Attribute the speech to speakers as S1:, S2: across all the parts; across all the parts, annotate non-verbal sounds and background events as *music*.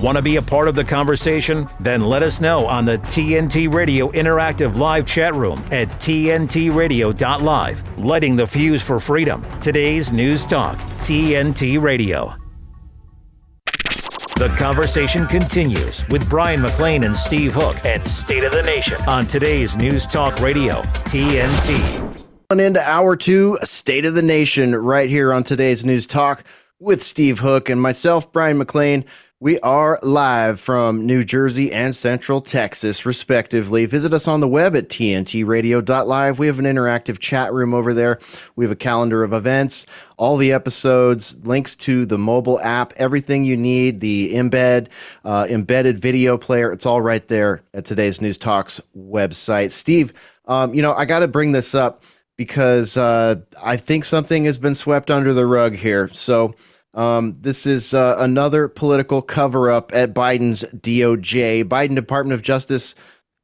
S1: Want to be a part of the conversation? Then let us know on the TNT Radio Interactive Live chat room at TNTRadio.live. Lighting the fuse for freedom. Today's News Talk, TNT Radio. The conversation continues with Brian McLean and Steve Hook at State of the Nation on today's News Talk Radio, TNT.
S2: On into hour two, State of the Nation, right here on today's News Talk with Steve Hook and myself, Brian McLean. We are live from New Jersey and Central Texas, respectively. Visit us on the web at tntradio.live. We have an interactive chat room over there. We have a calendar of events, all the episodes, links to the mobile app, everything you need, the embed, uh, embedded video player. It's all right there at today's News Talks website. Steve, um, you know, I got to bring this up because uh, I think something has been swept under the rug here. So, um, this is uh, another political cover up at Biden's DOJ. Biden Department of Justice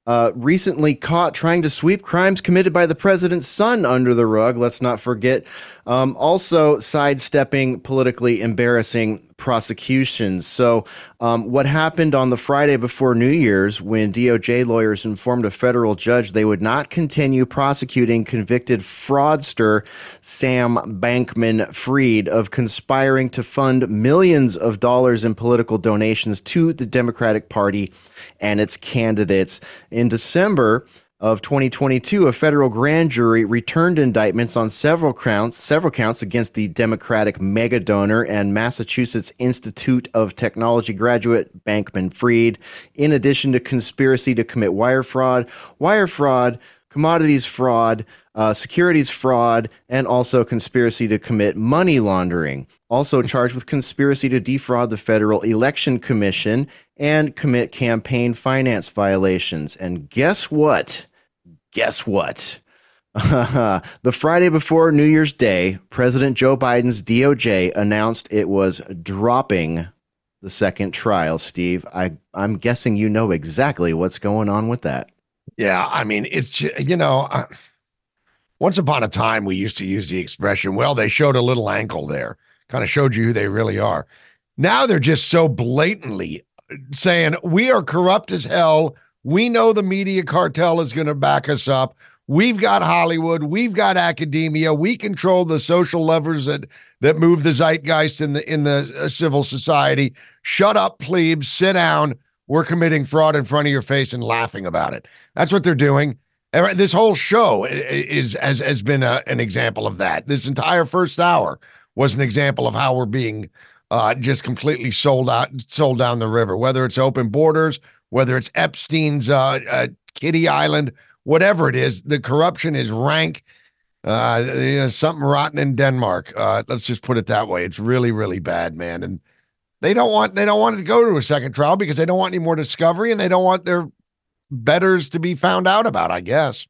S2: uh, recently caught trying to sweep crimes committed by the president's son under the rug. Let's not forget. Um, also, sidestepping politically embarrassing prosecutions. So, um, what happened on the Friday before New Year's when DOJ lawyers informed a federal judge they would not continue prosecuting convicted fraudster Sam Bankman Fried of conspiring to fund millions of dollars in political donations to the Democratic Party and its candidates. In December, of 2022, a federal grand jury returned indictments on several counts, several counts against the Democratic mega donor and Massachusetts Institute of Technology graduate Bankman Fried, in addition to conspiracy to commit wire fraud, wire fraud, commodities fraud, uh, securities fraud, and also conspiracy to commit money laundering. Also charged with conspiracy to defraud the Federal Election Commission and commit campaign finance violations. And guess what? Guess what? *laughs* the Friday before New Year's Day, President Joe Biden's DOJ announced it was dropping the second trial. Steve, I, I'm guessing you know exactly what's going on with that.
S3: Yeah, I mean, it's you know, once upon a time we used to use the expression, "Well, they showed a little ankle there," kind of showed you who they really are. Now they're just so blatantly saying we are corrupt as hell. We know the media cartel is going to back us up. We've got Hollywood, we've got academia, we control the social levers that that move the zeitgeist in the in the uh, civil society. Shut up, plebes, sit down. We're committing fraud in front of your face and laughing about it. That's what they're doing. This whole show is has has been a, an example of that. This entire first hour was an example of how we're being uh, just completely sold out, sold down the river. Whether it's open borders, whether it's Epstein's uh, uh, Kitty Island, whatever it is, the corruption is rank. Uh, you know, something rotten in Denmark. Uh, let's just put it that way. It's really, really bad, man. And they don't want they don't want to go to a second trial because they don't want any more discovery and they don't want their betters to be found out about. I guess.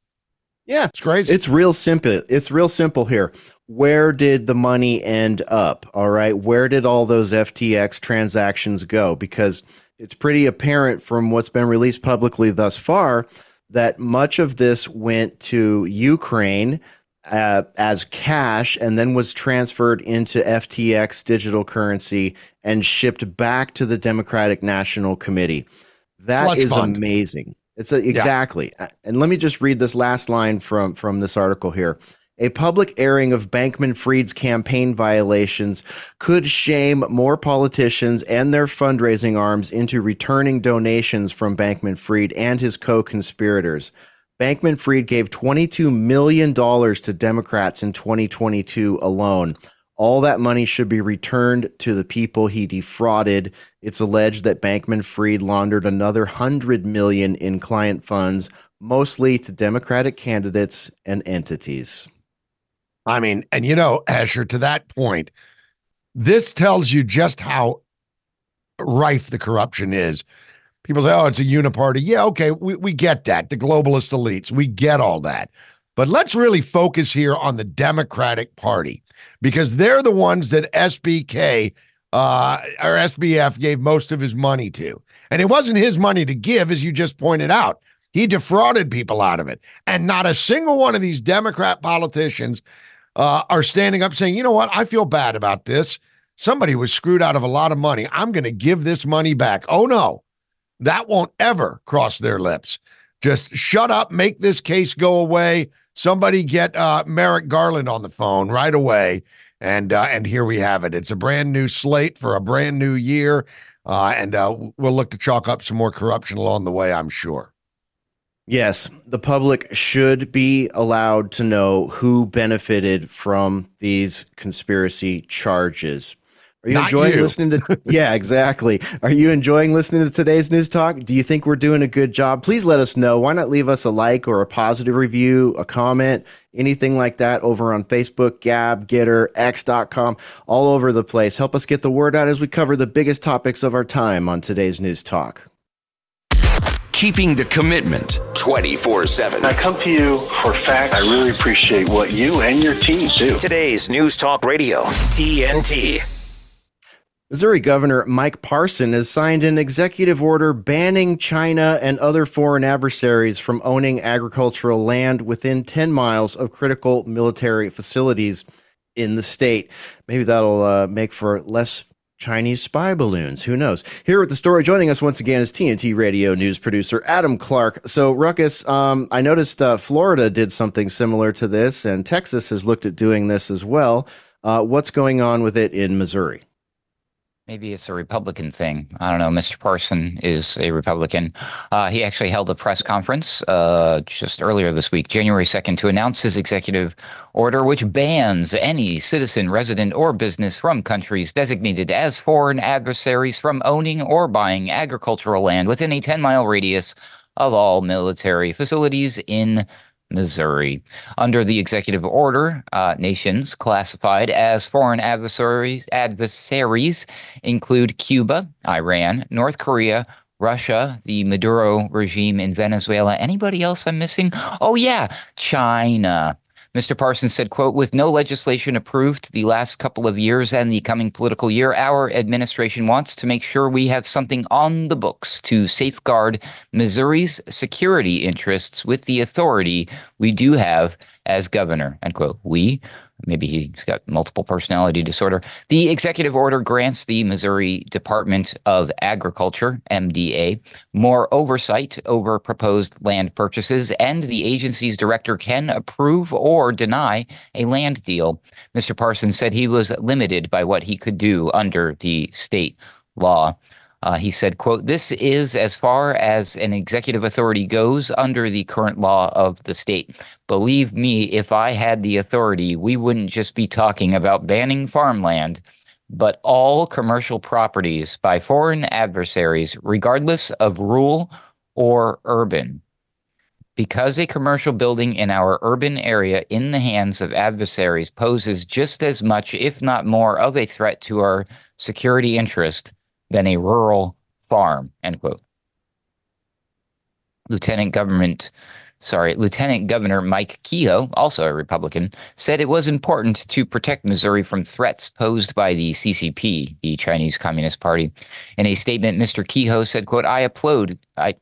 S2: Yeah, it's crazy. It's real simple. It's real simple here. Where did the money end up? All right, where did all those FTX transactions go? Because it's pretty apparent from what's been released publicly thus far that much of this went to Ukraine uh, as cash and then was transferred into FTX digital currency and shipped back to the Democratic National Committee. That Slush is fund. amazing. It's a, exactly. Yeah. And let me just read this last line from from this article here. A public airing of Bankman Fried's campaign violations could shame more politicians and their fundraising arms into returning donations from Bankman Fried and his co conspirators. Bankman Fried gave $22 million to Democrats in 2022 alone. All that money should be returned to the people he defrauded. It's alleged that Bankman Fried laundered another 100 million in client funds, mostly to Democratic candidates and entities.
S3: I mean, and you know, Asher, to that point, this tells you just how rife the corruption is. People say, oh, it's a uniparty. Yeah, okay, we, we get that. The globalist elites, we get all that. But let's really focus here on the Democratic Party because they're the ones that SBK uh, or SBF gave most of his money to. And it wasn't his money to give, as you just pointed out. He defrauded people out of it. And not a single one of these Democrat politicians uh, are standing up saying, you know what, I feel bad about this. somebody was screwed out of a lot of money. I'm going to give this money back. Oh, no, that won't ever cross their lips. Just shut up, make this case go away. Somebody get uh, Merrick Garland on the phone right away. And uh, and here we have it. It's a brand new slate for a brand new year, uh, and uh, we'll look to chalk up some more corruption along the way. I'm sure.
S2: Yes, the public should be allowed to know who benefited from these conspiracy charges. Are you
S3: Not
S2: enjoying
S3: you.
S2: listening to? *laughs* yeah, exactly. Are you enjoying listening to today's news talk? Do you think we're doing a good job? Please let us know. Why not leave us a like or a positive review, a comment, anything like that over on Facebook, Gab, Gettr, X.com, all over the place. Help us get the word out as we cover the biggest topics of our time on today's news talk.
S4: Keeping the commitment 24 7.
S5: I come to you for facts. I really appreciate what you and your team do.
S1: Today's News Talk Radio, TNT.
S2: Missouri Governor Mike Parson has signed an executive order banning China and other foreign adversaries from owning agricultural land within 10 miles of critical military facilities in the state. Maybe that'll uh, make for less Chinese spy balloons. Who knows? Here with the story, joining us once again is TNT Radio news producer Adam Clark. So, Ruckus, um, I noticed uh, Florida did something similar to this, and Texas has looked at doing this as well. Uh, what's going on with it in Missouri?
S6: Maybe it's a Republican thing. I don't know. Mr. Parson is a Republican. Uh, he actually held a press conference uh, just earlier this week, January 2nd, to announce his executive order, which bans any citizen, resident, or business from countries designated as foreign adversaries from owning or buying agricultural land within a 10 mile radius of all military facilities in Missouri. Under the executive order, uh, nations classified as foreign adversaries, adversaries include Cuba, Iran, North Korea, Russia, the Maduro regime in Venezuela. Anybody else I'm missing? Oh, yeah, China. Mr. Parsons said, quote, with no legislation approved the last couple of years and the coming political year, our administration wants to make sure we have something on the books to safeguard Missouri's security interests with the authority we do have as governor, end quote. We, maybe he's got multiple personality disorder. The executive order grants the Missouri Department of Agriculture, MDA, more oversight over proposed land purchases, and the agency's director can approve or deny a land deal. Mr. Parsons said he was limited by what he could do under the state law. Uh, he said, quote, this is as far as an executive authority goes under the current law of the state. Believe me, if I had the authority, we wouldn't just be talking about banning farmland, but all commercial properties by foreign adversaries, regardless of rural or urban. Because a commercial building in our urban area in the hands of adversaries poses just as much, if not more, of a threat to our security interest than a rural farm, end quote. Lieutenant Government, sorry, Lieutenant Governor Mike Kehoe, also a Republican, said it was important to protect Missouri from threats posed by the CCP, the Chinese Communist Party. In a statement, Mr. Kehoe said, quote, I applaud, I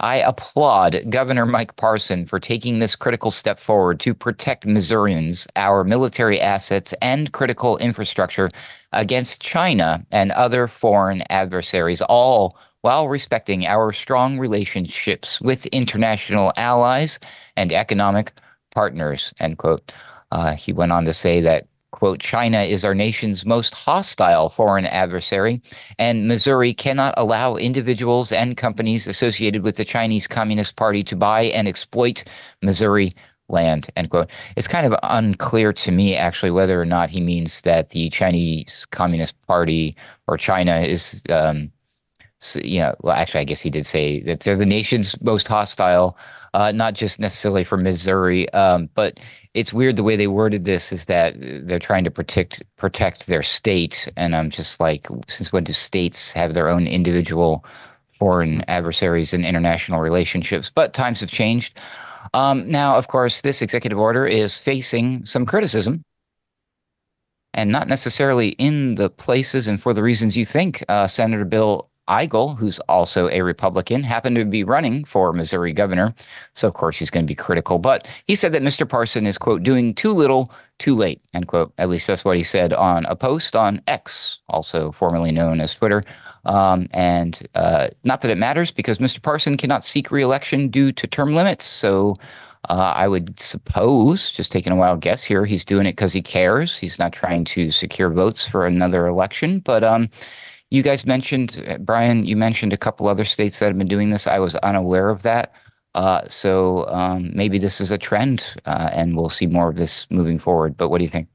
S6: I applaud Governor Mike Parson for taking this critical step forward to protect Missourians, our military assets, and critical infrastructure against China and other foreign adversaries, all while respecting our strong relationships with international allies and economic partners, end quote. Uh, he went on to say that, quote, China is our nation's most hostile foreign adversary, and Missouri cannot allow individuals and companies associated with the Chinese Communist Party to buy and exploit Missouri land, end quote. It's kind of unclear to me, actually, whether or not he means that the Chinese Communist Party or China is, um, so, you know, well, actually, I guess he did say that they're the nation's most hostile, uh, not just necessarily for Missouri, um, but it's weird the way they worded this is that they're trying to protect protect their state, and I'm just like, since when do states have their own individual foreign adversaries in international relationships? But times have changed. Um, now, of course, this executive order is facing some criticism and not necessarily in the places and for the reasons you think. Uh, Senator Bill Eigel, who's also a Republican, happened to be running for Missouri governor. So, of course, he's going to be critical. But he said that Mr. Parson is, quote, doing too little, too late, end quote. At least that's what he said on a post on X, also formerly known as Twitter. Um, and uh, not that it matters because Mr. Parson cannot seek reelection due to term limits. So, uh, I would suppose, just taking a wild guess here, he's doing it because he cares. He's not trying to secure votes for another election. But um, you guys mentioned, uh, Brian, you mentioned a couple other states that have been doing this. I was unaware of that. Uh, so um, maybe this is a trend uh, and we'll see more of this moving forward. But what do you think?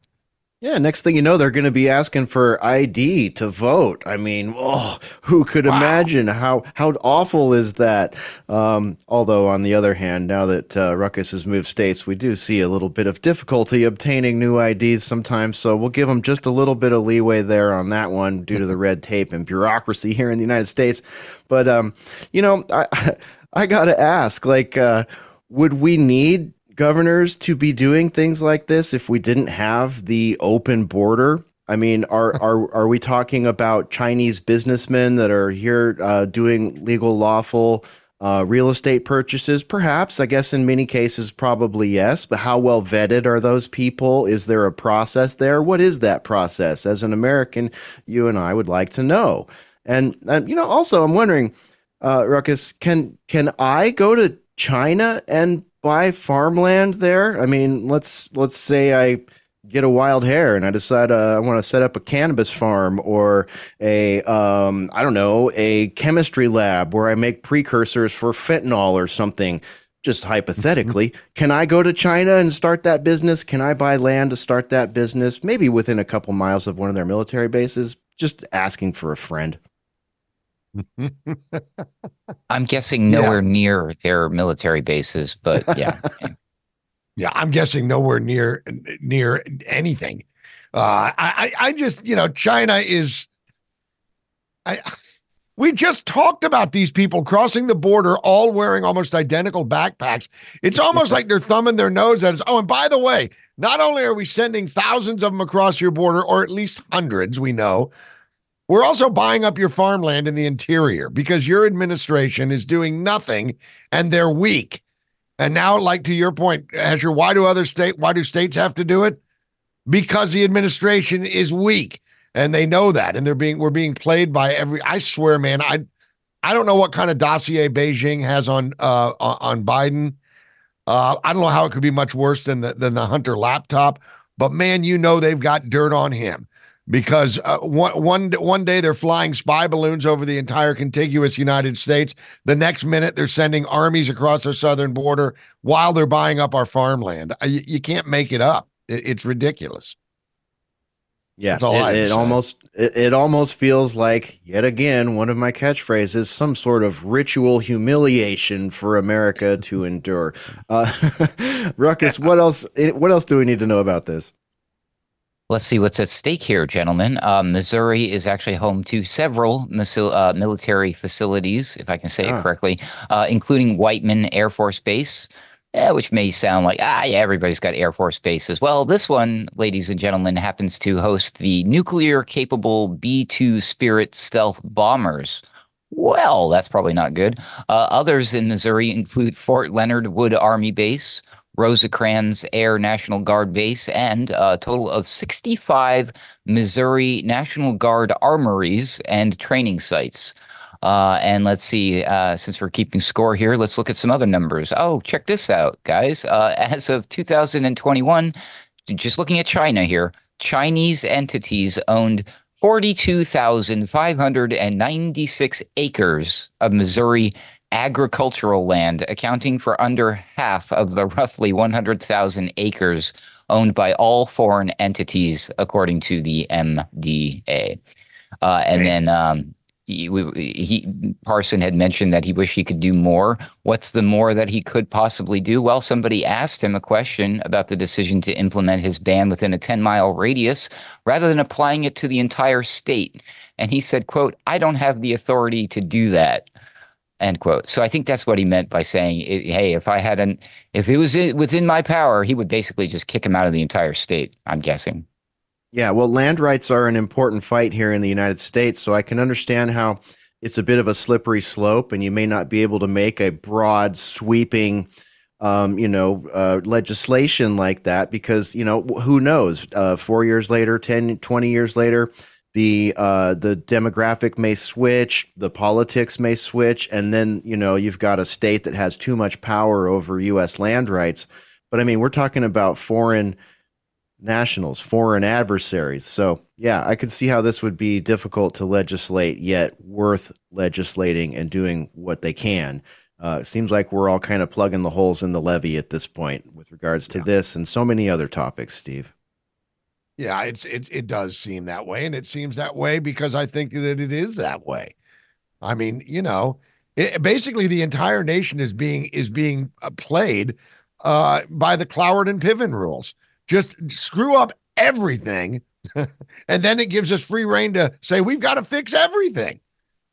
S2: Yeah, next thing you know, they're going to be asking for ID to vote. I mean, oh, who could wow. imagine how how awful is that? Um, although on the other hand, now that uh, Ruckus has moved states, we do see a little bit of difficulty obtaining new IDs sometimes. So we'll give them just a little bit of leeway there on that one due to the red tape and bureaucracy here in the United States. But um, you know, I *laughs* I got to ask, like, uh, would we need governors to be doing things like this if we didn't have the open border? I mean, are *laughs* are are we talking about Chinese businessmen that are here uh, doing legal, lawful uh, real estate purchases? Perhaps. I guess in many cases, probably yes. But how well vetted are those people? Is there a process there? What is that process? As an American, you and I would like to know. And and you know, also, I'm wondering, uh, Ruckus, can can I go to China and buy farmland there? I mean, let's let's say I get a wild hair and I decide uh, I want to set up a cannabis farm or a um, I don't know a chemistry lab where I make precursors for fentanyl or something. Just hypothetically, mm-hmm. can I go to China and start that business? Can I buy land to start that business? Maybe within a couple miles of one of their military bases. Just asking for a friend. *laughs*
S6: I'm guessing nowhere yeah. near their military bases, but *laughs* yeah.
S3: yeah, I'm guessing nowhere near near anything. Uh, I I just you know China is. I we just talked about these people crossing the border, all wearing almost identical backpacks. It's almost like they're thumbing their nose at us. Oh, and by the way, not only are we sending thousands of them across your border, or at least hundreds, we know, we're also buying up your farmland in the interior because your administration is doing nothing and they're weak. And now, like to your point, Asher, why do other state why do states have to do it? Because the administration is weak and they know that and they're being we're being played by every I swear, man, I I don't know what kind of dossier Beijing has on uh on Biden. Uh I don't know how it could be much worse than the than the Hunter laptop, but man, you know they've got dirt on him because uh, one, one, one day they're flying spy balloons over the entire contiguous United States. The next minute they're sending armies across our southern border while they're buying up our farmland. You, you can't make it up. It, it's ridiculous.
S2: Yeah, That's all it, it almost it, it almost feels like yet again one of my catchphrases, some sort of ritual humiliation for America to endure. Uh, *laughs* Ruckus, *laughs* what else? What else do we need to know about this?
S6: Let's see what's at stake here, gentlemen. Uh, Missouri is actually home to several uh, military facilities, if I can say ah. it correctly, uh, including Whiteman Air Force Base, eh, which may sound like, ah, yeah, everybody's got Air Force bases. Well, this one, ladies and gentlemen, happens to host the nuclear capable B 2 Spirit stealth bombers. Well, that's probably not good. Uh, others in Missouri include Fort Leonard Wood Army Base, Rosecrans Air National Guard Base, and a total of 65 Missouri National Guard armories and training sites. Uh, and let's see, uh, since we're keeping score here, let's look at some other numbers. Oh, check this out, guys. Uh, as of 2021, just looking at China here, Chinese entities owned 42,596 acres of Missouri agricultural land, accounting for under half of the roughly 100,000 acres owned by all foreign entities, according to the MDA. Uh, and then um, he, he, Parson had mentioned that he wished he could do more. What's the more that he could possibly do? Well, somebody asked him a question about the decision to implement his ban within a 10 mile radius rather than applying it to the entire state. And he said, quote, I don't have the authority to do that end quote so i think that's what he meant by saying hey if i hadn't if it was within my power he would basically just kick him out of the entire state i'm guessing
S2: yeah well land rights are an important fight here in the united states so i can understand how
S7: it's a bit of a slippery slope, and you may not be able to make a broad, sweeping, um, you know, uh, legislation like that because you know who knows? Uh, four years later, 10, 20 years later, the uh, the demographic may switch, the politics may switch, and then you know you've got a state that has too much power over U.S. land rights. But I mean, we're talking about foreign nationals, foreign adversaries. So yeah, I could see how this would be difficult to legislate, yet worth legislating and doing what they can. Uh, it seems like we're all kind of plugging the holes in the levee at this point with regards to yeah. this and so many other topics, Steve.
S3: Yeah, it's it it does seem that way, and it seems that way because I think that it is that way. I mean, you know, it, basically the entire nation is being is being uh, played uh, by the Cloward and Piven rules. Just screw up everything, *laughs* and then it gives us free reign to say we've got to fix everything.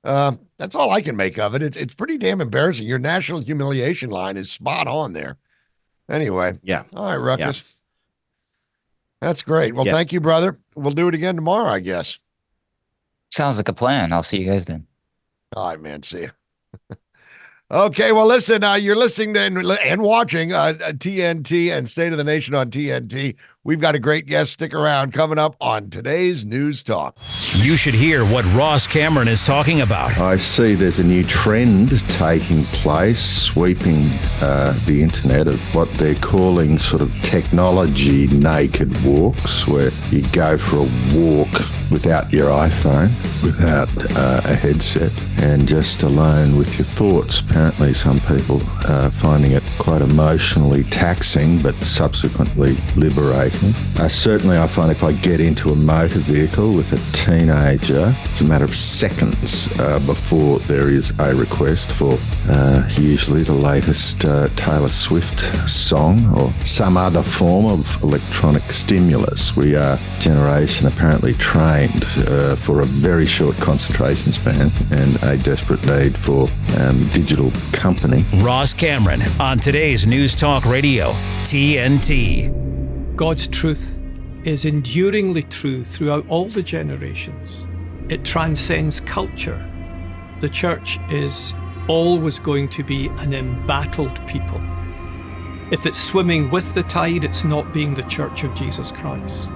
S3: Uh, that's all I can make of it. It's it's pretty damn embarrassing. Your national humiliation line is spot on there. Anyway,
S7: yeah.
S3: All right, Ruckus. Yeah. That's great. Well, thank you, brother. We'll do it again tomorrow, I guess.
S6: Sounds like a plan. I'll see you guys then.
S3: All right, man. See you. *laughs* okay. Well, listen, uh, you're listening to and, and watching uh, TNT and State of the Nation on TNT. We've got a great guest. Stick around coming up on today's News Talk.
S1: You should hear what Ross Cameron is talking about.
S8: I see there's a new trend taking place, sweeping uh, the internet of what they're calling sort of technology naked walks, where you go for a walk without your iPhone, without uh, a headset, and just alone with your thoughts. Apparently, some people are finding it quite emotionally taxing, but subsequently liberating uh, certainly, I find if I get into a motor vehicle with a teenager, it's a matter of seconds uh, before there is a request for uh, usually the latest uh, Taylor Swift song or some other form of electronic stimulus. We are generation apparently trained uh, for a very short concentration span and a desperate need for um, digital company.
S1: Ross Cameron on today's News Talk Radio, TNT.
S9: God's truth is enduringly true throughout all the generations. It transcends culture. The church is always going to be an embattled people. If it's swimming with the tide, it's not being the church of Jesus Christ.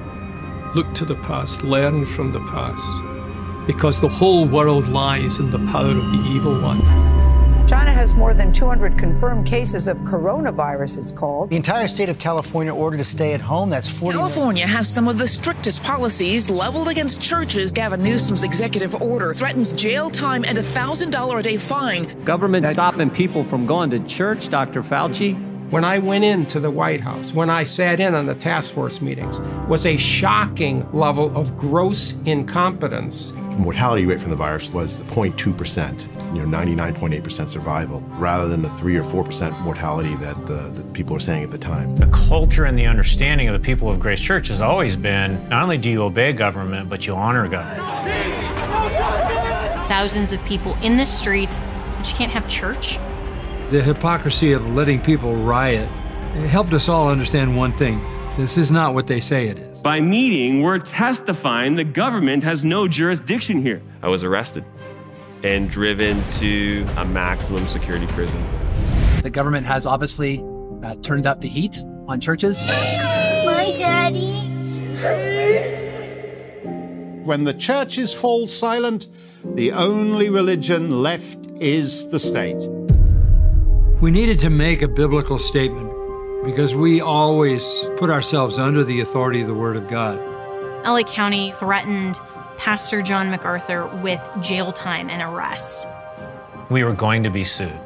S9: Look to the past, learn from the past, because the whole world lies in the power of the evil one.
S10: China has more than 200 confirmed cases of coronavirus, it's called.
S11: The entire state of California ordered to stay at home. That's 40.
S12: California has some of the strictest policies leveled against churches. Gavin Newsom's executive order threatens jail time and a $1,000 a day fine.
S13: Government stopping people from going to church, Dr. Fauci.
S14: When I went into the White House, when I sat in on the task force meetings, was a shocking level of gross incompetence.
S15: Mortality rate from the virus was 0.2 percent you know 99.8% survival rather than the 3 or 4% mortality that the, the, people were saying at the time.
S16: The culture and the understanding of the people of Grace Church has always been not only do you obey government, but you honor government.
S17: Thousands of people in the streets, but you can't have church.
S18: The hypocrisy of letting people riot helped us all understand one thing. This is not what they say it is.
S19: By meeting, we're testifying the government has no jurisdiction here.
S20: I was arrested and driven to a maximum security prison.
S21: The government has obviously uh, turned up the heat on churches.
S22: My daddy.
S4: When the churches fall silent, the only religion left is the state.
S18: We needed to make a biblical statement because we always put ourselves under the authority of the Word of God.
S17: LA County threatened Pastor John MacArthur with jail time and arrest.
S16: We were going to be sued.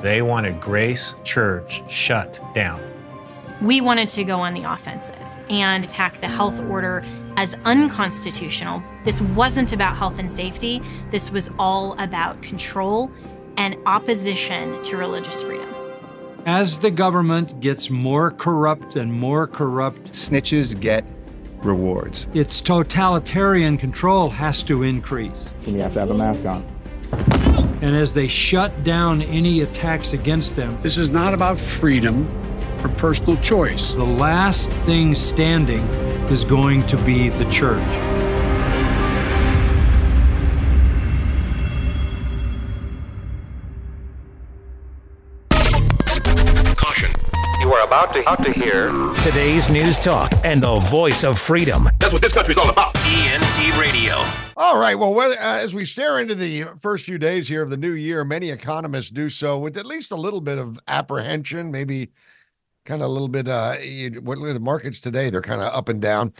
S16: They wanted Grace Church shut down.
S17: We wanted to go on the offensive and attack the health order as unconstitutional. This wasn't about health and safety, this was all about control and opposition to religious freedom.
S18: As the government gets more corrupt and more corrupt,
S23: snitches get rewards.
S18: Its totalitarian control has to increase.
S23: And you have to have a mask on.
S18: And as they shut down any attacks against them,
S24: this is not about freedom or personal choice.
S18: The last thing standing is going to be the church.
S1: About to, about to hear today's news talk and the voice of freedom.
S25: That's what this country's all about.
S1: TNT Radio.
S3: All right. Well, well, uh, as we stare into the first few days here of the new year, many economists do so with at least a little bit of apprehension, maybe kind of a little bit. Uh, you, what look at the markets today; they're kind of up and down.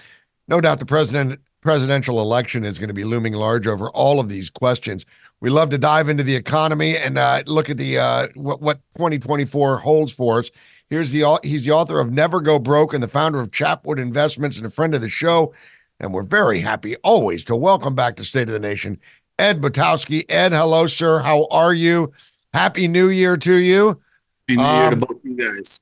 S3: No doubt, the president presidential election is going to be looming large over all of these questions. We love to dive into the economy and uh, look at the uh, what, what 2024 holds for us. Here's the he's the author of Never Go Broke and the founder of Chapwood Investments and a friend of the show. And we're very happy always to welcome back to State of the Nation, Ed Butowsky. Ed, hello, sir. How are you? Happy New Year to you.
S26: Happy New Year to um, both you guys.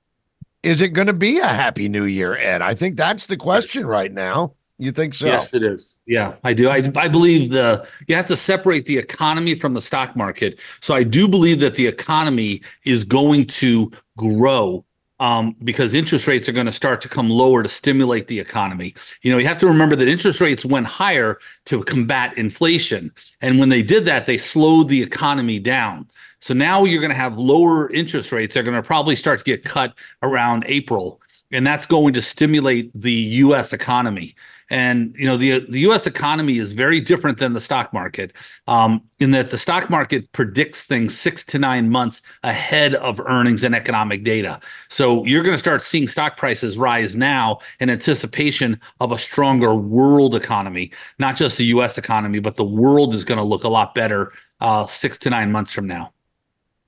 S3: Is it going to be a Happy New Year, Ed? I think that's the question right now. You think so?
S26: Yes, it is. Yeah, I do. I, I believe the you have to separate the economy from the stock market. So I do believe that the economy is going to grow um, because interest rates are going to start to come lower to stimulate the economy. You know, you have to remember that interest rates went higher to combat inflation, and when they did that, they slowed the economy down. So now you're going to have lower interest rates. They're going to probably start to get cut around April, and that's going to stimulate the U.S. economy. And you know the the U.S. economy is very different than the stock market um, in that the stock market predicts things six to nine months ahead of earnings and economic data. So you're going to start seeing stock prices rise now in anticipation of a stronger world economy, not just the U.S. economy, but the world is going to look a lot better uh, six to nine months from now.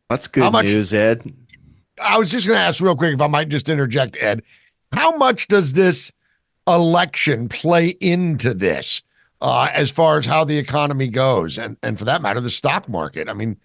S2: That's good much, news, Ed.
S3: I was just going to ask real quick if I might just interject, Ed. How much does this election play into this uh, as far as how the economy goes, and and for that matter, the stock market. I mean,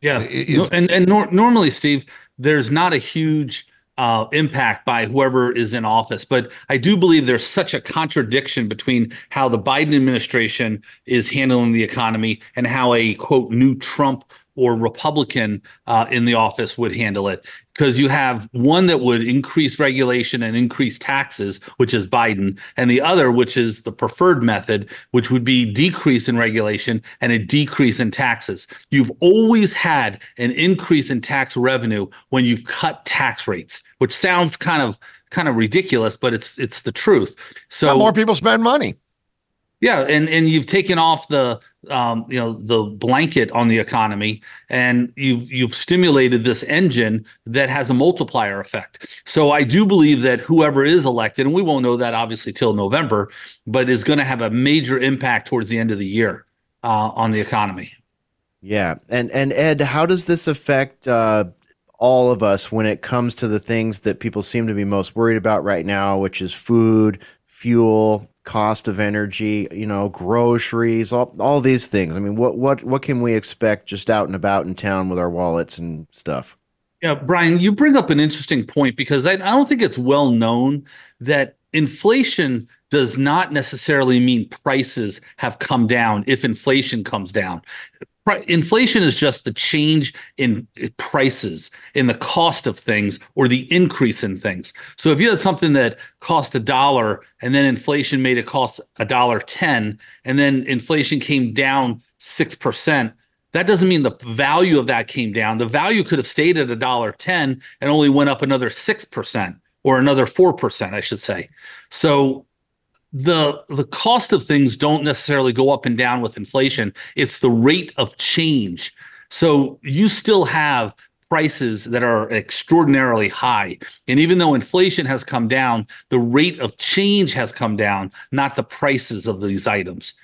S26: yeah, is- and and nor- normally, Steve, there's not a huge uh, impact by whoever is in office. But I do believe there's such a contradiction between how the Biden administration is handling the economy and how a quote new Trump or Republican uh, in the office would handle it. Because you have one that would increase regulation and increase taxes, which is Biden, and the other, which is the preferred method, which would be decrease in regulation and a decrease in taxes. You've always had an increase in tax revenue when you've cut tax rates, which sounds kind of kind of ridiculous, but it's it's the truth. So
S3: more people spend money.
S26: Yeah, and and you've taken off the um, you know the blanket on the economy, and you've you've stimulated this engine that has a multiplier effect. So I do believe that whoever is elected, and we won't know that obviously till November, but is going to have a major impact towards the end of the year uh, on the economy.
S2: Yeah, and and Ed, how does this affect uh, all of us when it comes to the things that people seem to be most worried about right now, which is food, fuel, cost of energy, you know, groceries, all, all these things. I mean, what what what can we expect just out and about in town with our wallets and stuff?
S26: Yeah, Brian, you bring up an interesting point because I, I don't think it's well known that inflation does not necessarily mean prices have come down if inflation comes down inflation is just the change in eh, prices in the cost of things or the increase in things. So if you had something that cost a dollar and then inflation made it cost a dollar 10 and then inflation came down 6% that doesn't mean the value of that came down. The value could have stayed at a dollar 10 and only went up another 6% or another 4% i should say. So the the cost of things don't necessarily go up and down with inflation. It's the rate of change. So you still have prices that are extraordinarily high. And even though inflation has come down the rate of change has come down not the prices of these items.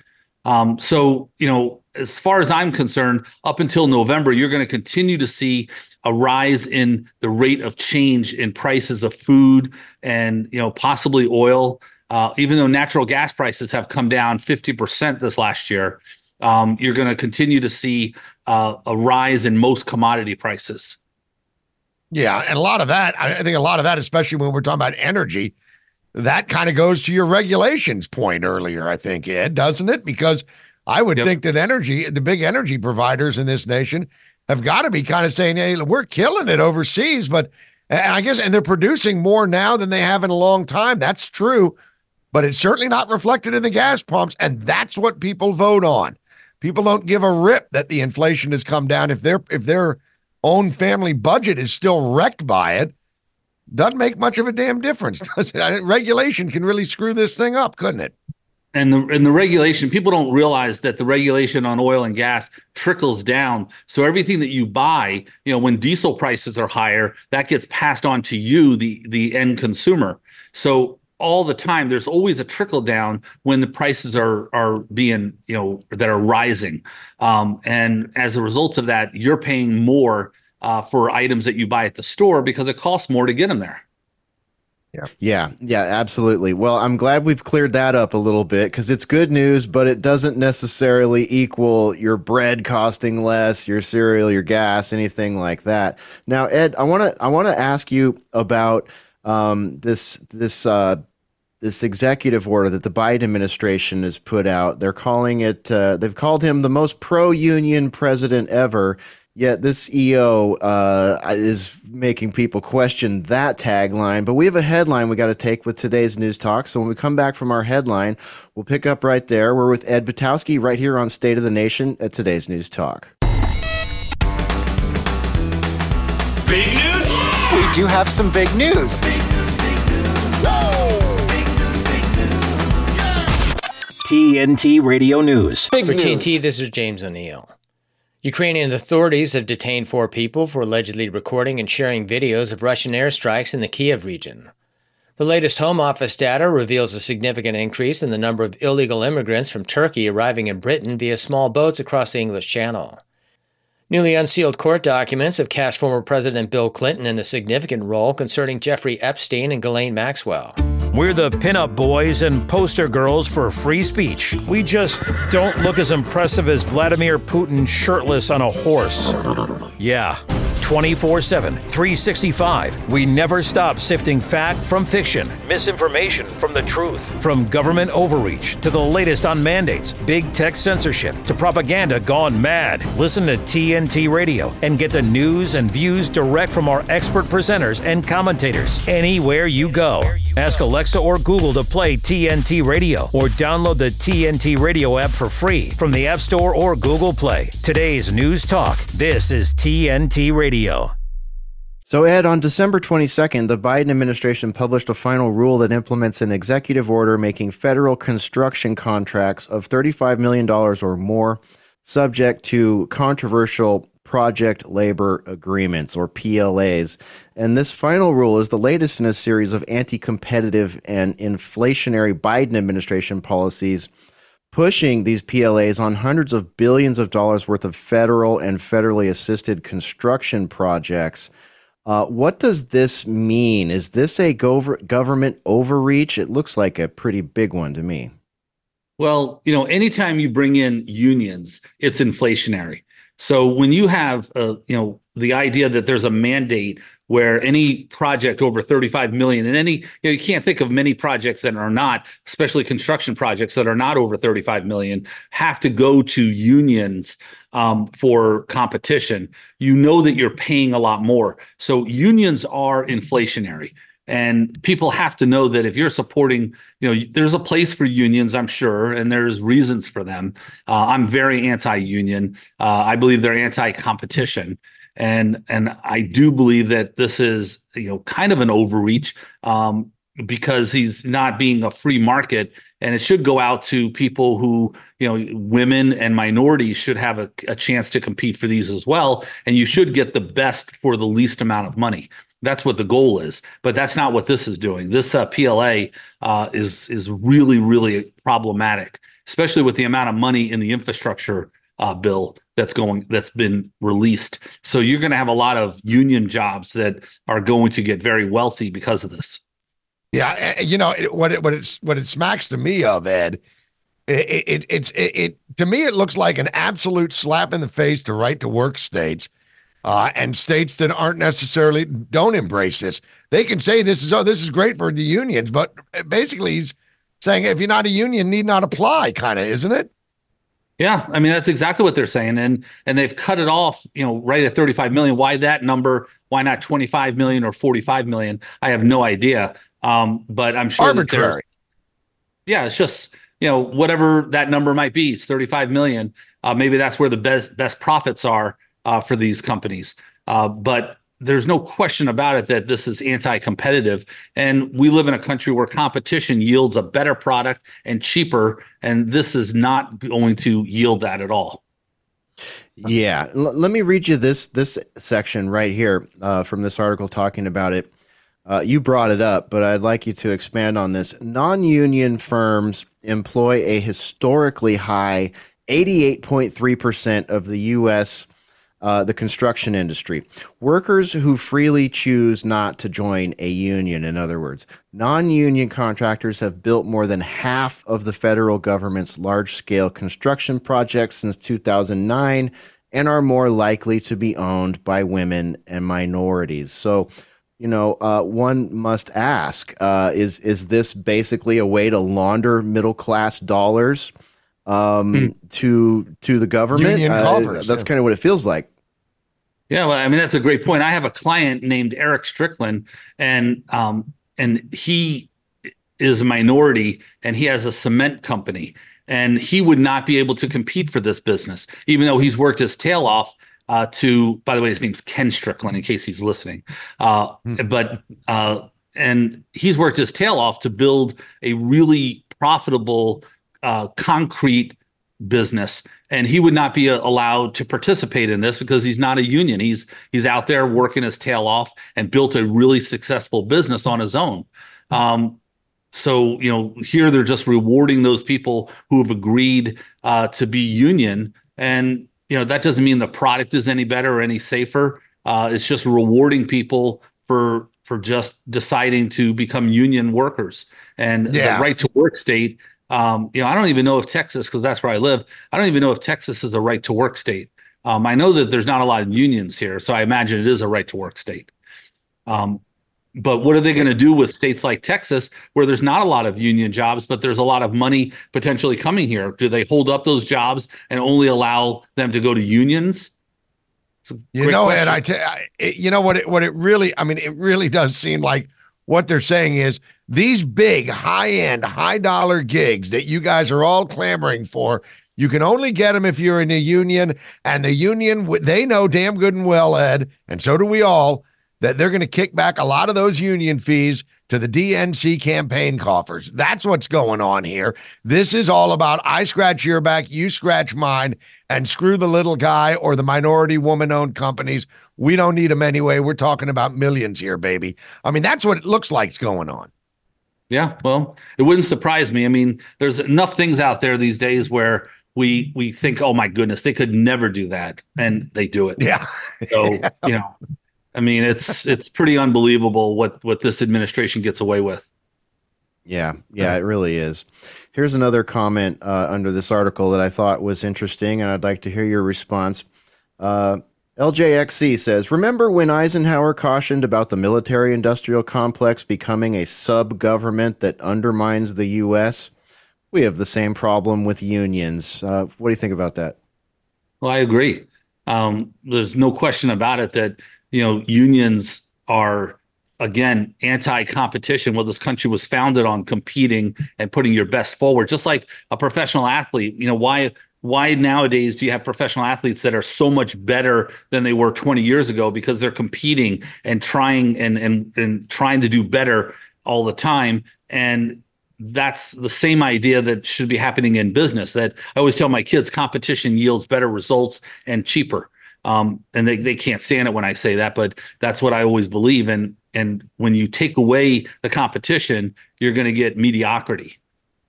S26: Um, so you know as far as i'm concerned up until november you're going to continue to see a rise in the rate of change in prices of food and you know possibly oil uh, even though natural gas prices have come down 50% this last year, um, you're going to continue to see uh, a rise in most commodity prices.
S3: Yeah, and a lot of that, I think a lot of that, especially when we're talking about energy, that kind of goes to your regulations point earlier, I think, Ed, doesn't it? Because I would yep. think that energy, the big energy providers in this nation, have got to be kind of saying, hey, we're killing it overseas, but and I guess, and they're producing more now than they have in a long time. That's true but it's certainly not reflected in the gas pumps. And that's what people vote on. People don't give a rip that the inflation has come down. If their if their own family budget is still wrecked by it, doesn't make much of a damn difference. *laughs* Does it? Regulation can really screw this thing up, couldn't it?
S26: and the and the regulation people don't realize that the regulation on oil and gas trickles down so everything that you buy you know when diesel prices are higher that gets passed on to you the the end consumer so all the time there's always a trickle down when the prices are are being you know that are rising um, and as a result of that you're paying more uh, for items that you buy at the store because it costs more to get them there
S3: yeah.
S2: Yeah. Yeah. Absolutely. Well, I'm glad we've cleared that up a little bit because it's good news, but it doesn't necessarily equal your bread costing less, your cereal, your gas, anything like that. Now, Ed, I want to I want to ask you about um, this this uh, this executive order that the Biden administration has put out. They're calling it. Uh, they've called him the most pro-union president ever. Yet this EO uh, is making people question that tagline. But we have a headline we got to take with today's news talk. So when we come back from our headline, we'll pick up right there. We're with Ed Butowsky right here on State of the Nation at today's news talk.
S25: Big news? We do have some big news.
S1: TNT Radio News.
S27: For TNT, this is James O'Neill. Ukrainian authorities have detained four people for allegedly recording and sharing videos of Russian airstrikes in the Kiev region. The latest Home Office data reveals a significant increase in the number of illegal immigrants from Turkey arriving in Britain via small boats across the English Channel. Newly unsealed court documents have cast former President Bill Clinton in a significant role concerning Jeffrey Epstein and Ghislaine Maxwell.
S1: We're the pinup boys and poster girls for free speech. We just don't look as impressive as Vladimir Putin shirtless on a horse. Yeah. 24 7, 365. We never stop sifting fact from fiction, misinformation from the truth, from government overreach to the latest on mandates, big tech censorship to propaganda gone mad. Listen to TNT Radio and get the news and views direct from our expert presenters and commentators anywhere you go. Ask Alexa or Google to play TNT Radio or download the TNT Radio app for free from the App Store or Google Play. Today's News Talk. This is TNT Radio.
S2: So, Ed, on December 22nd, the Biden administration published a final rule that implements an executive order making federal construction contracts of $35 million or more subject to controversial project labor agreements or PLAs. And this final rule is the latest in a series of anti competitive and inflationary Biden administration policies pushing these PLAs on hundreds of billions of dollars worth of federal and federally assisted construction projects. Uh, what does this mean? Is this a gov- government overreach? It looks like a pretty big one to me.
S26: Well, you know, anytime you bring in unions, it's inflationary. So when you have, uh, you know, the idea that there's a mandate where any project over 35 million and any you, know, you can't think of many projects that are not especially construction projects that are not over 35 million have to go to unions um, for competition. You know that you're paying a lot more. So unions are inflationary and people have to know that if you're supporting you know there's a place for unions i'm sure and there's reasons for them. Uh, i'm very anti-union. Uh, i believe they're anti-competition and and I do believe that this is you know kind of an overreach um, because he's not being a free market, and it should go out to people who you know women and minorities should have a, a chance to compete for these as well, and you should get the best for the least amount of money. That's what the goal is, but that's not what this is doing. This uh, PLA uh, is is really really problematic, especially with the amount of money in the infrastructure uh, bill that's going that's been released. So you're going to have a lot of union jobs that are going to get very wealthy because of this.
S3: Yeah, you know what it what it's what it smacks to me of Ed. It, it it's it, it to me it looks like an absolute slap in the face to right to work states. Uh, and states that aren't necessarily don't embrace this. They can say this is oh this is great for the unions, but basically he's saying if you're not a union, need not apply, kind of, isn't it?
S26: Yeah, I mean that's exactly what they're saying, and and they've cut it off, you know, right at 35 million. Why that number? Why not 25 million or 45 million? I have no idea. Um, but I'm sure
S3: arbitrary.
S26: Yeah, it's just you know whatever that number might be. It's 35 million. Uh, maybe that's where the best best profits are uh, for these companies. Uh, but there's no question about it that this is anti-competitive. And we live in a country where competition yields a better product and cheaper and this is not going to yield that at all.
S2: Yeah. L- let me read you this this section right here uh, from this article talking about it. Uh, you brought it up but i'd like you to expand on this. Non-union firms employ a historically high 88.3% of the us uh, the construction industry. Workers who freely choose not to join a union, in other words, non union contractors have built more than half of the federal government's large scale construction projects since 2009 and are more likely to be owned by women and minorities. So, you know, uh, one must ask: uh, Is is this basically a way to launder middle class dollars um, hmm. to to the government? Uh, that's yeah. kind of what it feels like.
S26: Yeah, well, I mean that's a great point. I have a client named Eric Strickland, and um, and he is a minority, and he has a cement company, and he would not be able to compete for this business, even though he's worked his tail off. Uh, to by the way, his name's Ken Strickland, in case he's listening. Uh, hmm. But uh, and he's worked his tail off to build a really profitable uh, concrete business. And he would not be uh, allowed to participate in this because he's not a union. He's he's out there working his tail off and built a really successful business on his own. Um, so you know here they're just rewarding those people who have agreed uh, to be union. And you know that doesn't mean the product is any better or any safer. Uh, it's just rewarding people for for just deciding to become union workers. And yeah. the right to work state um, you know, I don't even know if Texas, because that's where I live, I don't even know if Texas is a right to work state. Um, I know that there's not a lot of unions here, so I imagine it is a right to work state. Um, but what are they going to do with states like Texas, where there's not a lot of union jobs, but there's a lot of money potentially coming here? Do they hold up those jobs and only allow them to go to unions?
S3: You know, question. Ed, I tell you know what it what it really I mean, it really does seem like what they're saying is these big, high end, high dollar gigs that you guys are all clamoring for, you can only get them if you're in a union. And the union, they know damn good and well, Ed, and so do we all, that they're going to kick back a lot of those union fees to the DNC campaign coffers. That's what's going on here. This is all about I scratch your back, you scratch mine, and screw the little guy or the minority woman owned companies. We don't need them anyway. We're talking about millions here, baby. I mean, that's what it looks like is going on.
S26: Yeah, well, it wouldn't surprise me. I mean, there's enough things out there these days where we we think, oh my goodness, they could never do that, and they do it.
S3: Yeah.
S26: So *laughs* yeah. you know, I mean, it's it's pretty unbelievable what what this administration gets away with.
S2: Yeah, yeah, it really is. Here's another comment uh, under this article that I thought was interesting, and I'd like to hear your response. Uh, LJXC says, Remember when Eisenhower cautioned about the military industrial complex becoming a sub government that undermines the U.S.? We have the same problem with unions. Uh, what do you think about that?
S26: Well, I agree. Um, there's no question about it that, you know, unions are, again, anti competition. Well, this country was founded on competing and putting your best forward, just like a professional athlete. You know, why? Why nowadays do you have professional athletes that are so much better than they were 20 years ago because they're competing and trying and and and trying to do better all the time? And that's the same idea that should be happening in business that i always tell my kids competition yields better results and cheaper. Um, and they, they can't stand it when i say that but that's what i always believe and and when you take away the competition you're going to get mediocrity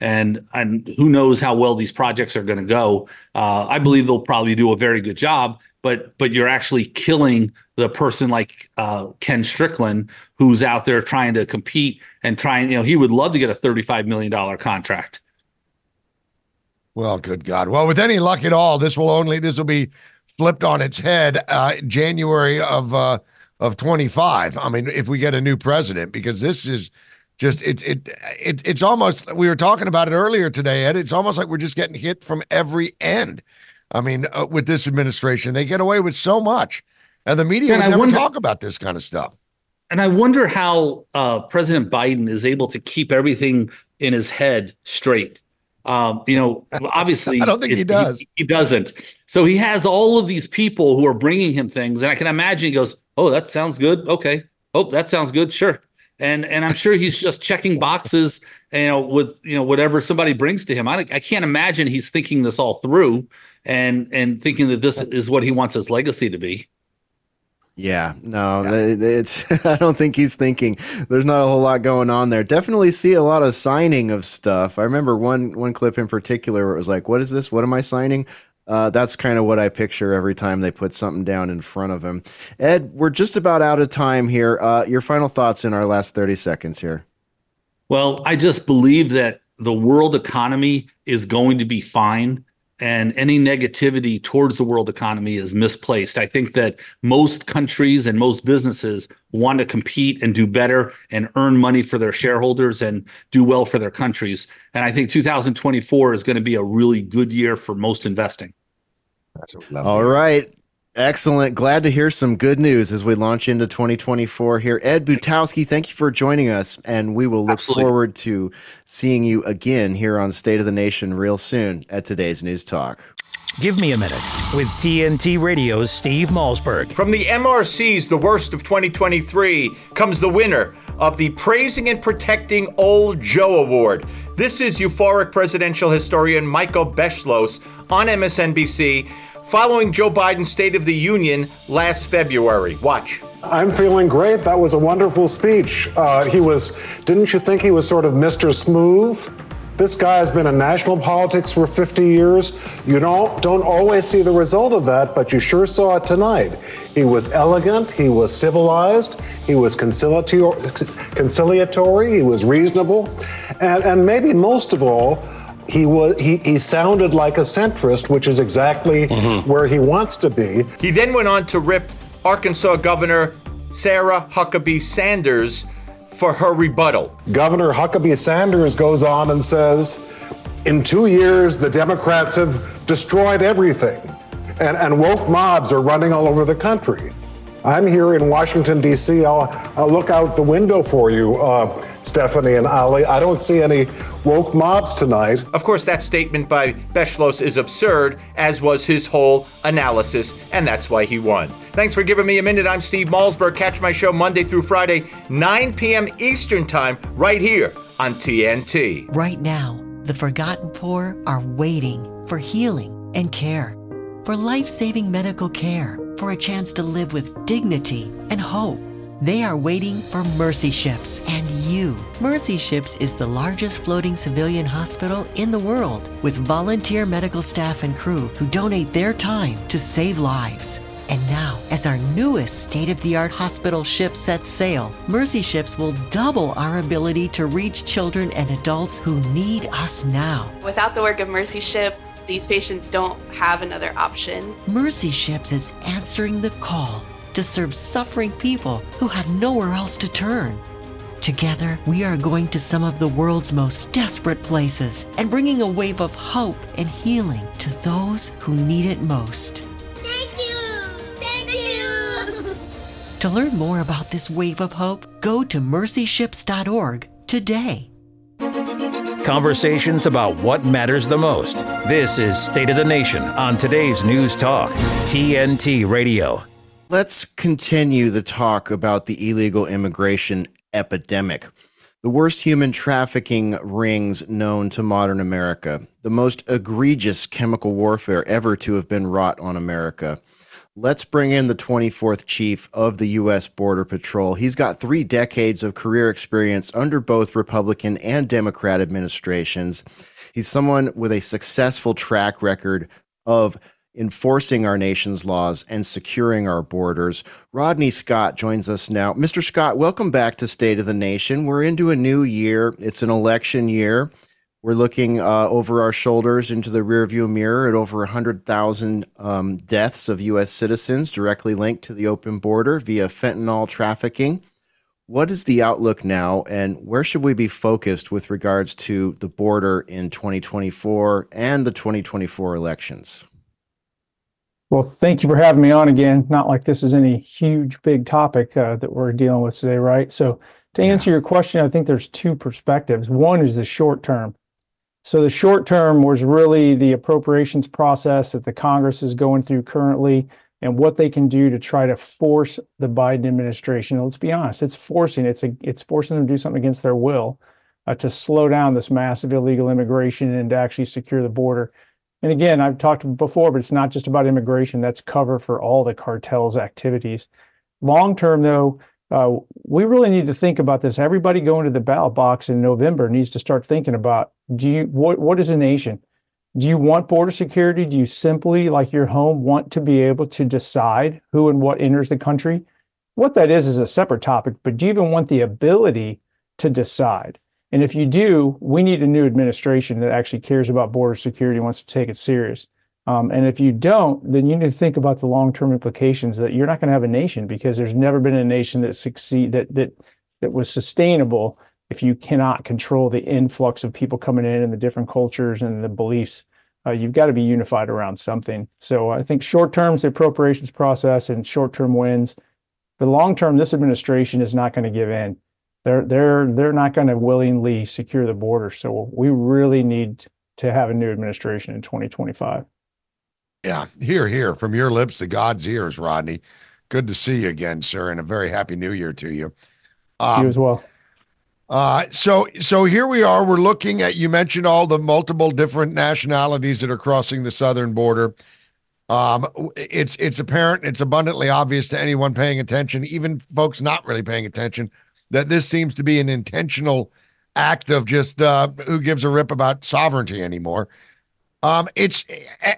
S26: and and who knows how well these projects are going to go. Uh, I believe they'll probably do a very good job, but but you're actually killing the person like uh, Ken Strickland, who's out there trying to compete and trying. You know, he would love to get a thirty-five million dollar contract.
S3: Well, good God. Well, with any luck at all, this will only this will be flipped on its head uh, January of uh, of 25. I mean, if we get a new president, because this is just it's it, it it's almost we were talking about it earlier today ed it's almost like we're just getting hit from every end i mean uh, with this administration they get away with so much and the media and would never wonder, talk about this kind of stuff
S26: and i wonder how uh, president biden is able to keep everything in his head straight um, you know *laughs* obviously
S3: i don't think it, he does
S26: he, he doesn't so he has all of these people who are bringing him things and i can imagine he goes oh, that sounds good. Okay. Oh, that sounds good. Sure. And and I'm sure he's just checking boxes, you know, with you know whatever somebody brings to him. I I can't imagine he's thinking this all through and and thinking that this is what he wants his legacy to be.
S2: Yeah, no, it's. *laughs* I don't think he's thinking. There's not a whole lot going on there. Definitely see a lot of signing of stuff. I remember one one clip in particular where it was like, "What is this? What am I signing?" Uh, that's kind of what I picture every time they put something down in front of him. Ed, we're just about out of time here. Uh, your final thoughts in our last 30 seconds here.
S26: Well, I just believe that the world economy is going to be fine and any negativity towards the world economy is misplaced. I think that most countries and most businesses want to compete and do better and earn money for their shareholders and do well for their countries. And I think 2024 is going to be a really good year for most investing.
S2: All right. Excellent. Glad to hear some good news as we launch into 2024 here. Ed Butowsky, thank you for joining us, and we will look Absolutely. forward to seeing you again here on State of the Nation real soon at today's News Talk.
S1: Give me a minute with TNT Radio's Steve Malzberg.
S28: From the MRC's The Worst of 2023 comes the winner of the Praising and Protecting Old Joe Award. This is euphoric presidential historian Michael Beschloss on MSNBC following Joe Biden's State of the Union last February. Watch.
S29: I'm feeling great. That was a wonderful speech. Uh, he was, didn't you think he was sort of Mr. Smooth? This guy has been in national politics for 50 years. You don't don't always see the result of that, but you sure saw it tonight. He was elegant, he was civilized, he was conciliatory, he was reasonable, and, and maybe most of all, he was he, he sounded like a centrist, which is exactly mm-hmm. where he wants to be.
S28: He then went on to rip Arkansas Governor Sarah Huckabee Sanders for her rebuttal.
S29: Governor Huckabee Sanders goes on and says, in two years, the Democrats have destroyed everything, and, and woke mobs are running all over the country. I'm here in Washington, D.C. I'll, I'll look out the window for you, uh, Stephanie and Ali. I don't see any woke mobs tonight.
S28: Of course, that statement by Beschloss is absurd, as was his whole analysis, and that's why he won. Thanks for giving me a minute. I'm Steve Malzberg. Catch my show Monday through Friday, 9 p.m. Eastern Time, right here on TNT.
S30: Right now, the forgotten poor are waiting for healing and care, for life saving medical care for a chance to live with dignity and hope. They are waiting for Mercy Ships and you. Mercy Ships is the largest floating civilian hospital in the world with volunteer medical staff and crew who donate their time to save lives. And now, as our newest state of the art hospital ship sets sail, Mercy Ships will double our ability to reach children and adults who need us now.
S31: Without the work of Mercy Ships, these patients don't have another option.
S30: Mercy Ships is answering the call to serve suffering people who have nowhere else to turn. Together, we are going to some of the world's most desperate places and bringing a wave of hope and healing to those who need it most. To learn more about this wave of hope, go to mercyships.org today.
S1: Conversations about what matters the most. This is State of the Nation on today's News Talk, TNT Radio.
S2: Let's continue the talk about the illegal immigration epidemic. The worst human trafficking rings known to modern America, the most egregious chemical warfare ever to have been wrought on America. Let's bring in the 24th chief of the U.S. Border Patrol. He's got three decades of career experience under both Republican and Democrat administrations. He's someone with a successful track record of enforcing our nation's laws and securing our borders. Rodney Scott joins us now. Mr. Scott, welcome back to State of the Nation. We're into a new year, it's an election year. We're looking uh, over our shoulders into the rearview mirror at over 100,000 um, deaths of U.S. citizens directly linked to the open border via fentanyl trafficking. What is the outlook now, and where should we be focused with regards to the border in 2024 and the 2024 elections?
S32: Well, thank you for having me on again. Not like this is any huge, big topic uh, that we're dealing with today, right? So, to answer your question, I think there's two perspectives. One is the short term so the short term was really the appropriations process that the Congress is going through currently and what they can do to try to force the Biden administration. Let's be honest, it's forcing it's a, it's forcing them to do something against their will uh, to slow down this massive illegal immigration and to actually secure the border. And again, I've talked before, but it's not just about immigration. That's cover for all the cartels' activities. Long term, though, uh, we really need to think about this. Everybody going to the ballot box in November needs to start thinking about: Do you what what is a nation? Do you want border security? Do you simply, like your home, want to be able to decide who and what enters the country? What that is is a separate topic, but do you even want the ability to decide? And if you do, we need a new administration that actually cares about border security and wants to take it serious. Um, and if you don't, then you need to think about the long-term implications that you're not going to have a nation because there's never been a nation that succeed that that that was sustainable if you cannot control the influx of people coming in and the different cultures and the beliefs. Uh, you've got to be unified around something. So I think short term is the appropriations process and short term wins. But long term, this administration is not going to give in. They're they're they're not going to willingly secure the border. So we really need to have a new administration in 2025.
S3: Yeah, here, here, from your lips to God's ears, Rodney. Good to see you again, sir, and a very happy New Year to you.
S32: Um, you as well.
S3: Uh, so, so here we are. We're looking at. You mentioned all the multiple different nationalities that are crossing the southern border. Um, it's it's apparent, it's abundantly obvious to anyone paying attention, even folks not really paying attention, that this seems to be an intentional act of just uh, who gives a rip about sovereignty anymore. Um, it's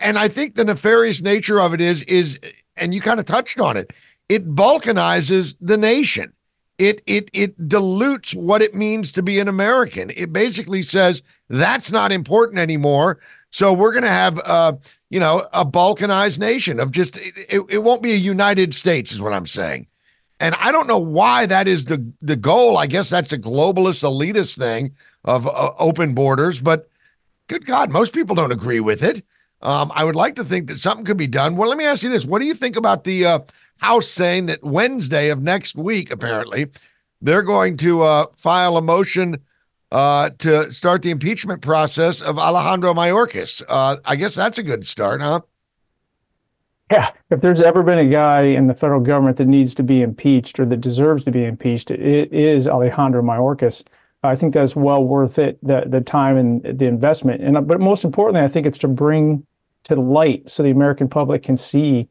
S3: and I think the nefarious nature of it is is and you kind of touched on it. It balkanizes the nation. It it it dilutes what it means to be an American. It basically says that's not important anymore. So we're going to have uh, you know a balkanized nation of just it, it, it won't be a United States is what I'm saying. And I don't know why that is the the goal. I guess that's a globalist elitist thing of uh, open borders, but good God, most people don't agree with it. Um, I would like to think that something could be done. Well, let me ask you this: What do you think about the uh, House saying that Wednesday of next week, apparently, they're going to uh, file a motion uh, to start the impeachment process of Alejandro Mayorkas? Uh, I guess that's a good start, huh?
S32: Yeah, if there's ever been a guy in the federal government that needs to be impeached or that deserves to be impeached, it is Alejandro Mayorkas. I think that's well worth it, the the time and the investment. And but most importantly, I think it's to bring to light so the American public can see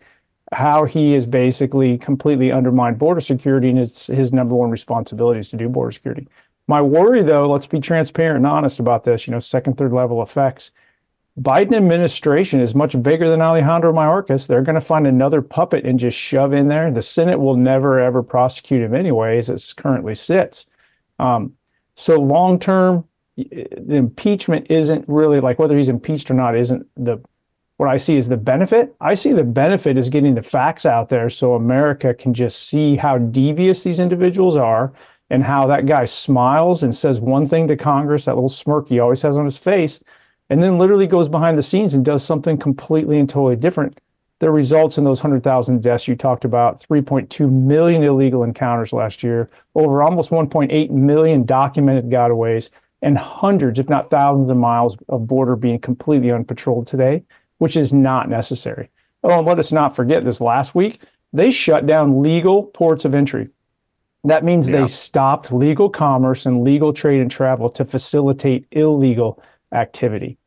S32: how he has basically completely undermined border security, and it's his number one responsibility is to do border security. My worry, though, let's be transparent and honest about this. You know, second, third level effects. Biden administration is much bigger than Alejandro Mayorkas. They're going to find another puppet and just shove in there. The Senate will never ever prosecute him anyway, as currently sits. Um, so long term, the impeachment isn't really like whether he's impeached or not isn't the what I see is the benefit. I see the benefit is getting the facts out there so America can just see how devious these individuals are and how that guy smiles and says one thing to Congress, that little smirk he always has on his face, and then literally goes behind the scenes and does something completely and totally different that results in those 100,000 deaths you talked about, 3.2 million illegal encounters last year, over almost 1.8 million documented gotaways, and hundreds, if not thousands of miles of border being completely unpatrolled today, which is not necessary. Oh, and let us not forget this last week, they shut down legal ports of entry. That means yeah. they stopped legal commerce and legal trade and travel to facilitate illegal activity.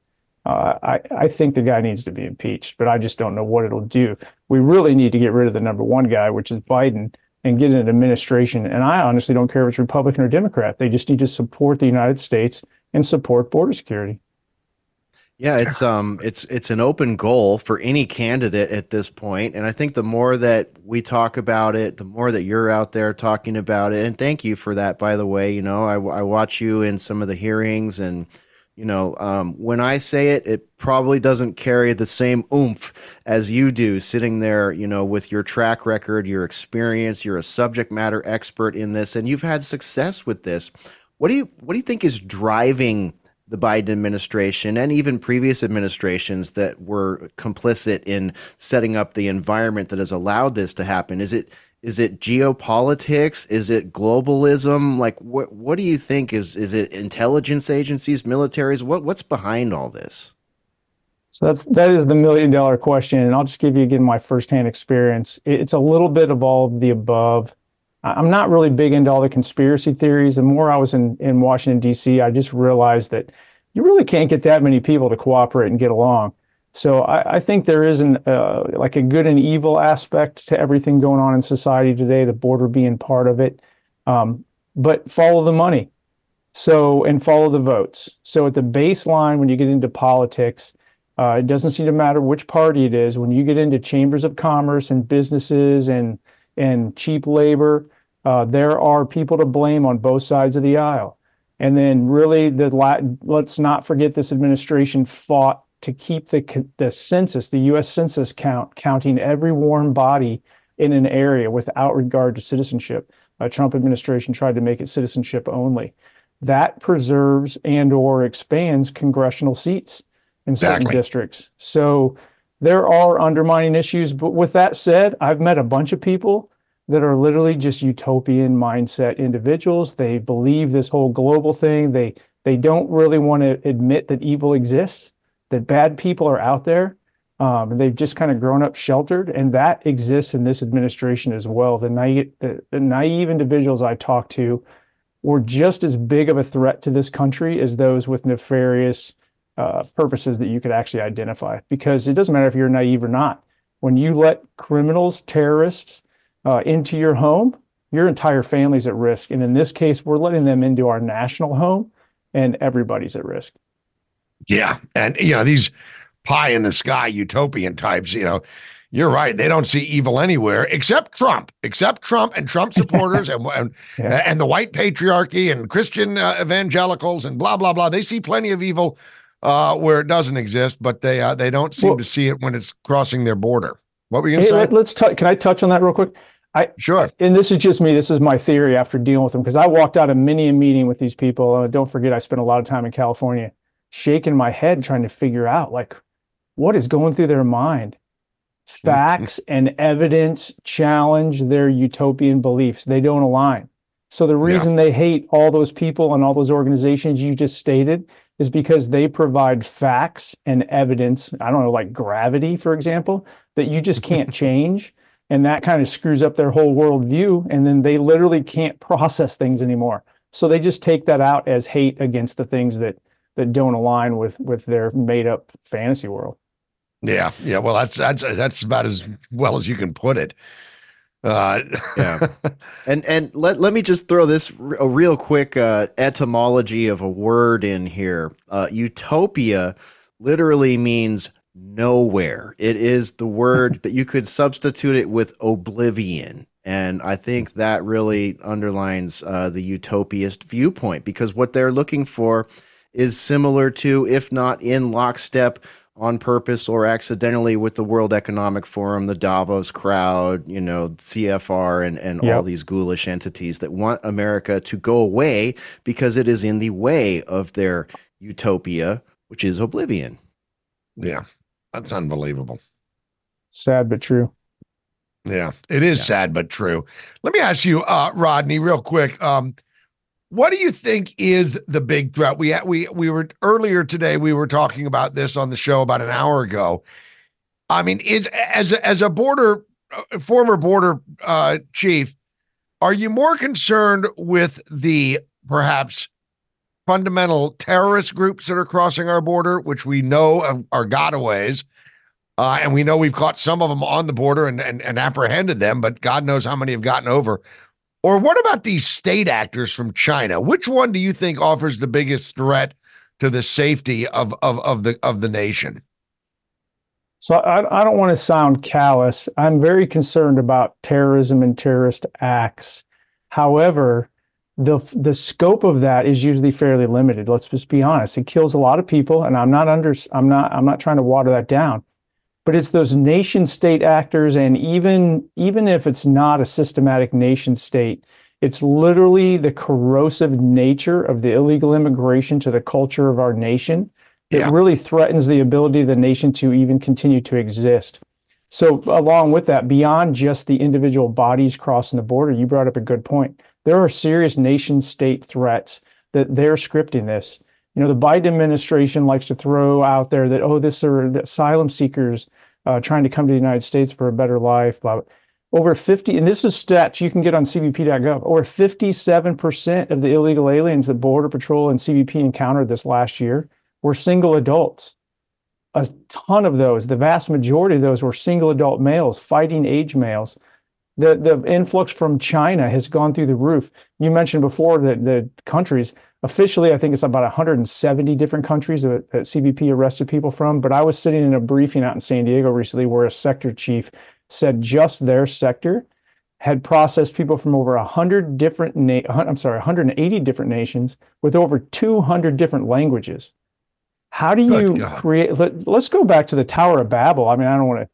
S32: Uh, I, I think the guy needs to be impeached, but I just don't know what it'll do. We really need to get rid of the number one guy, which is Biden, and get an administration. And I honestly don't care if it's Republican or Democrat. They just need to support the United States and support border security.
S2: Yeah, it's um it's it's an open goal for any candidate at this point and I think the more that we talk about it, the more that you're out there talking about it and thank you for that by the way, you know, I I watch you in some of the hearings and you know, um, when I say it, it probably doesn't carry the same oomph as you do sitting there, you know, with your track record, your experience. You're a subject matter expert in this, and you've had success with this. What do you What do you think is driving the Biden administration and even previous administrations that were complicit in setting up the environment that has allowed this to happen? Is it is it geopolitics? Is it globalism? Like what what do you think is is it intelligence agencies, militaries? What what's behind all this?
S32: So that's that is the million dollar question, and I'll just give you again my firsthand experience. It's a little bit of all of the above. I'm not really big into all the conspiracy theories. The more I was in in Washington D.C., I just realized that you really can't get that many people to cooperate and get along. So I, I think there is an uh, like a good and evil aspect to everything going on in society today. The border being part of it, um, but follow the money. So and follow the votes. So at the baseline, when you get into politics, uh, it doesn't seem to matter which party it is. When you get into chambers of commerce and businesses and and cheap labor, uh, there are people to blame on both sides of the aisle. And then really, the let's not forget this administration fought to keep the the census, the U.S. Census count, counting every warm body in an area without regard to citizenship. A Trump administration tried to make it citizenship only. That preserves and or expands congressional seats in certain
S3: Exactly.
S32: districts. So there are undermining issues. But with that said, I've met a bunch of people that are literally just utopian mindset individuals. They believe this whole global thing. They they don't really want to admit that evil exists, that bad people are out there. Um, they've just kind of grown up sheltered, and that exists in this administration as well. The naive, the, the naive individuals I talk to were just as big of a threat to this country as those with nefarious uh, purposes that you could actually identify. Because it doesn't matter if you're naive or not. When you let criminals, terrorists uh, into your home, your entire family's at risk. And in this case, we're letting them into our national home, and everybody's at risk.
S3: Yeah. And, you know, these pie in the sky utopian types, you know, you're right. They don't see evil anywhere except Trump, except Trump and Trump *laughs* supporters and, and,
S32: Yeah.
S3: and the white patriarchy and Christian uh, evangelicals and blah, blah, blah. They see plenty of evil uh, where it doesn't exist, but they uh, they don't seem
S32: Well-
S3: to see it when it's crossing their border. What were you going
S32: Hey,
S3: say?
S32: let, us touch. Can I touch on that real quick? I
S3: sure.
S32: And this is just me. This is my theory after dealing with them because I walked out of many a meeting with these people. Uh, don't forget, I spent a lot of time in California, shaking my head trying to figure out like what is going through their mind. Facts mm-hmm. and evidence challenge their utopian beliefs. They don't align. So the reason they hate all those people and all those organizations you just stated is because they provide facts and evidence. I don't know, like gravity, for example, that you just can't *laughs* change. And that kind of screws up their whole worldview. And then they literally can't *laughs* process things anymore. So they just take that out as hate against the things that that don't align with with their made up fantasy world.
S3: Yeah, yeah. Well, that's that's that's about as well as you can put it. Uh,
S2: yeah, *laughs* and and let let me just throw this r- a real quick uh, etymology of a word in here. Uh, utopia literally means nowhere. It is the word, *laughs* but you could substitute it with oblivion. And I think that really underlines uh, the utopist viewpoint because what they're looking for is similar to, if not in lockstep, on purpose or accidentally with the World Economic Forum, the Davos crowd, you know, CFR, and, and all these ghoulish entities that want America to go away because it is in the way of their utopia, which is oblivion.
S3: Yeah, that's unbelievable.
S32: Sad but true.
S3: Yeah, it is sad but true. Let me ask you, uh, Rodney, real quick. Um, what do you think is the big threat? We we we were earlier today. We were talking about this on the show about an hour ago. I mean, is as a, as a border uh, former border uh, chief, are you more concerned with the perhaps fundamental terrorist groups that are crossing our border, which we know are gotaways? Uh, and we know we've caught some of them on the border and, and, and apprehended them, but God knows how many have gotten over. Or what about these state actors from China? Which one do you think offers the biggest threat to the safety of of, of the of the nation?
S32: So I, I don't want to sound callous. I'm very concerned about terrorism and terrorist acts. However, the the scope of that is usually fairly limited. Let's just be honest. It kills a lot of people, and I'm not under. I'm not. I'm not trying to water that down. But it's those nation state actors, and even even if it's not a systematic nation state, it's literally the corrosive nature of the illegal immigration to the culture of our nation it
S3: Yeah.
S32: really threatens the ability of the nation to even continue to exist. So, along with that, beyond just the individual bodies crossing the border, you brought up a good point. There are serious nation state threats that they're scripting this. You know, the Biden administration likes to throw out there that, oh, this are the asylum seekers uh, trying to come to the United States for a better life, blah, blah. Over 50, and this is stats you can get on CBP.gov, over 57% of the illegal aliens that Border Patrol and CBP encountered this last year were single adults. A ton of those, the vast majority of those were single adult males, fighting age males. The, the influx from China has gone through the roof. You mentioned before that the countries, officially, I think it's about 170 different countries that, that CBP arrested people from. But I was sitting in a briefing out in San Diego recently where a sector chief said just their sector had processed people from over 100 different na- I'm sorry 180 different nations with over 200 different languages. How do you create let, us go back to the Tower of Babel. I mean, I don't want to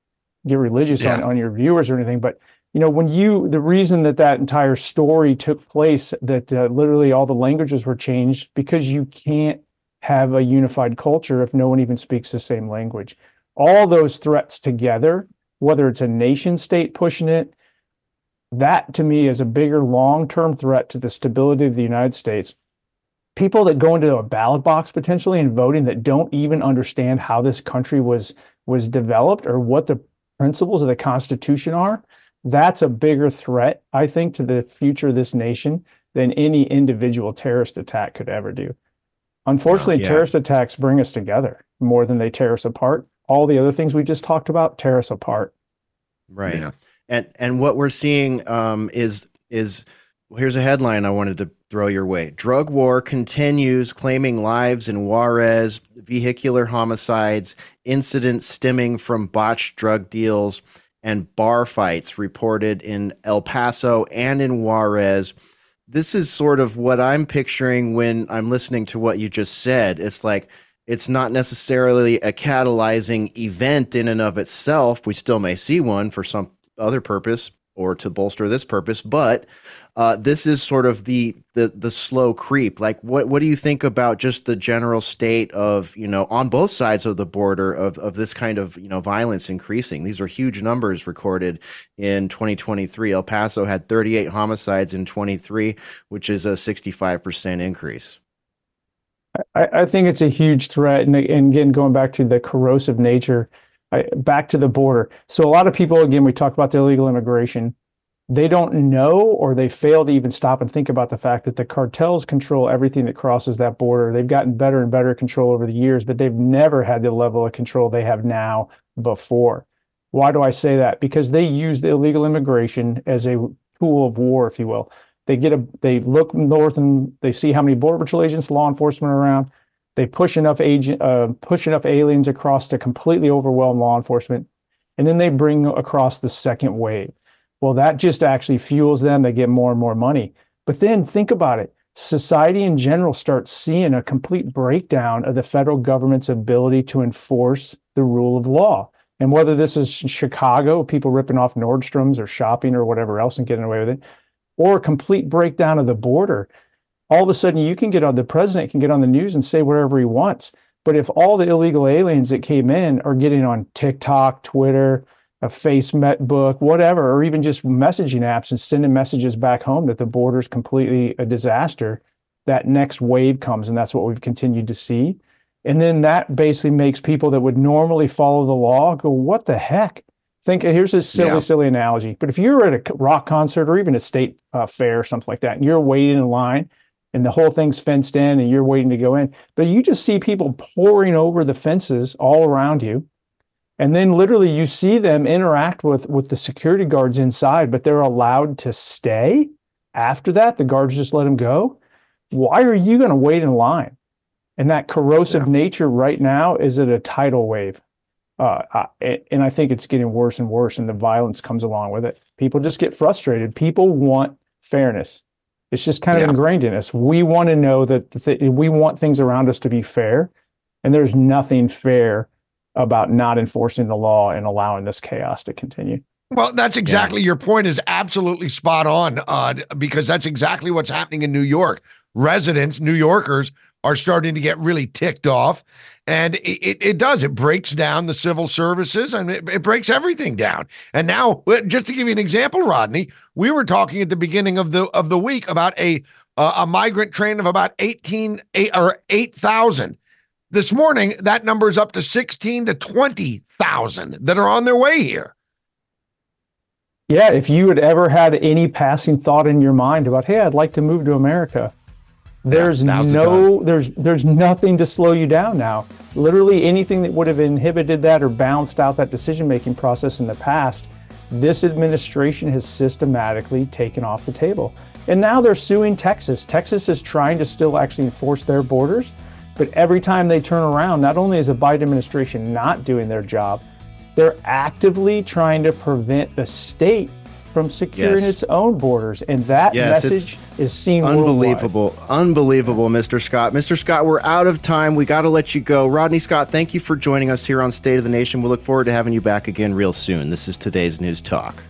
S32: get religious
S3: Yeah.
S32: on, on your viewers or anything, but you know, when you the reason that that entire story took place that uh, literally all the languages were changed because you can't have a unified culture if no one even speaks the same language. All those threats together, whether it's a nation state pushing it, that to me is a bigger long term threat to the stability of the United States. People that go into a ballot box potentially and voting that don't even understand how this country was was developed or what the principles of the Constitution are, that's a bigger threat, I think, to the future of this nation than any individual terrorist attack could ever do. Unfortunately,
S2: yeah.
S32: terrorist attacks bring us together more than they tear us apart. All the other things we just talked about tear us apart.
S2: Right. And and what we're seeing um, is is here's a headline I wanted to throw your way. Drug war continues, claiming lives in Juarez, vehicular homicides, incidents stemming from botched drug deals, and bar fights reported in El Paso and in Juarez. This is sort of what I'm picturing when I'm listening to what you just said. It's like it's not necessarily a catalyzing event in and of itself. We still may see one for some other purpose or to bolster this purpose, but uh, this is sort of the, the the slow creep. Like, what what do you think about just the general state of you know on both sides of the border of of this kind of you know violence increasing? These are huge numbers recorded in 2023. El Paso had 38 homicides in 23, which is a 65 percent increase.
S32: I, I think it's a huge threat. And, and again, going back to the corrosive nature, I, back to the border. So, a lot of people, again, we talk about the illegal immigration. They don't know or they fail to even stop and think about the fact that the cartels control everything that crosses that border. They've gotten better and better control over the years, but they've never had the level of control they have now before. Why do I say that? Because they use the illegal immigration as a tool of war, if you will. They get a they look north and they see how many border patrol agents, law enforcement around. They push enough agent uh, push enough aliens across to completely overwhelm law enforcement, and then they bring across the second wave. Well, that just actually fuels them. They get more and more money. But then think about it. Society in general starts seeing a complete breakdown of the federal government's ability to enforce the rule of law. And whether this is Chicago, people ripping off Nordstrom's or shopping or whatever else and getting away with it, or a complete breakdown of the border. All of a sudden, you can get on the president can get on the news and say whatever he wants. But if all the illegal aliens that came in are getting on TikTok, Twitter, a Facebook, book, whatever, or even just messaging apps and sending messages back home that the border is completely a disaster, that next wave comes, and that's what we've continued to see. And then that basically makes people that would normally follow the law go, "What the heck?" Think here's a silly,
S3: Yeah.
S32: silly analogy. But if you're at a rock concert or even a state uh, fair or something like that, and you're waiting in line, and the whole thing's fenced in, and you're waiting to go in, but you just see people pouring over the fences all around you, and then literally you see them interact with with the security guards inside, but they're allowed to stay. After that, the guards just let them go. Why are you going to wait in line? And that corrosive nature right now is at a tidal wave. Uh, and I think it's getting worse and worse, and the violence comes along with it. People just get frustrated. People want fairness. It's just kind of ingrained in us. We want to know that th- we want things around us to be fair, and there's nothing fair about not enforcing the law and allowing this chaos to continue.
S3: Well, that's exactly your point is absolutely spot on uh, because that's exactly what's happening in New York. Residents, New Yorkers, are starting to get really ticked off. And it, it, it does, it breaks down the civil services and it, it breaks everything down. And now, just to give you an example, Rodney, we were talking at the beginning of the of the week about a uh, a migrant train of about 18 eight, or 8,000. This morning, that number is up to 16 to 20,000 that are on their way here.
S32: Yeah, if you had ever had any passing thought in your mind about, hey, I'd like to move to America, there's
S3: Yeah,
S32: no there's there's nothing to slow you down now. Literally anything that would have inhibited that or balanced out that decision making process in the past, this administration has systematically taken off the table. And now they're suing Texas. Texas is trying to still actually enforce their borders, but every time they turn around, not only is the Biden administration not doing their job, they're actively trying to prevent the state from securing
S2: Yes.
S32: its own borders. And that
S2: Yes,
S32: message is seen worldwide.
S2: Unbelievable. Unbelievable, Mr. Scott. Mr. Scott, we're out of time. We got to let you go. Rodney Scott, thank you for joining us here on State of the Nation. We look forward to having you back again real soon. This is today's News Talk.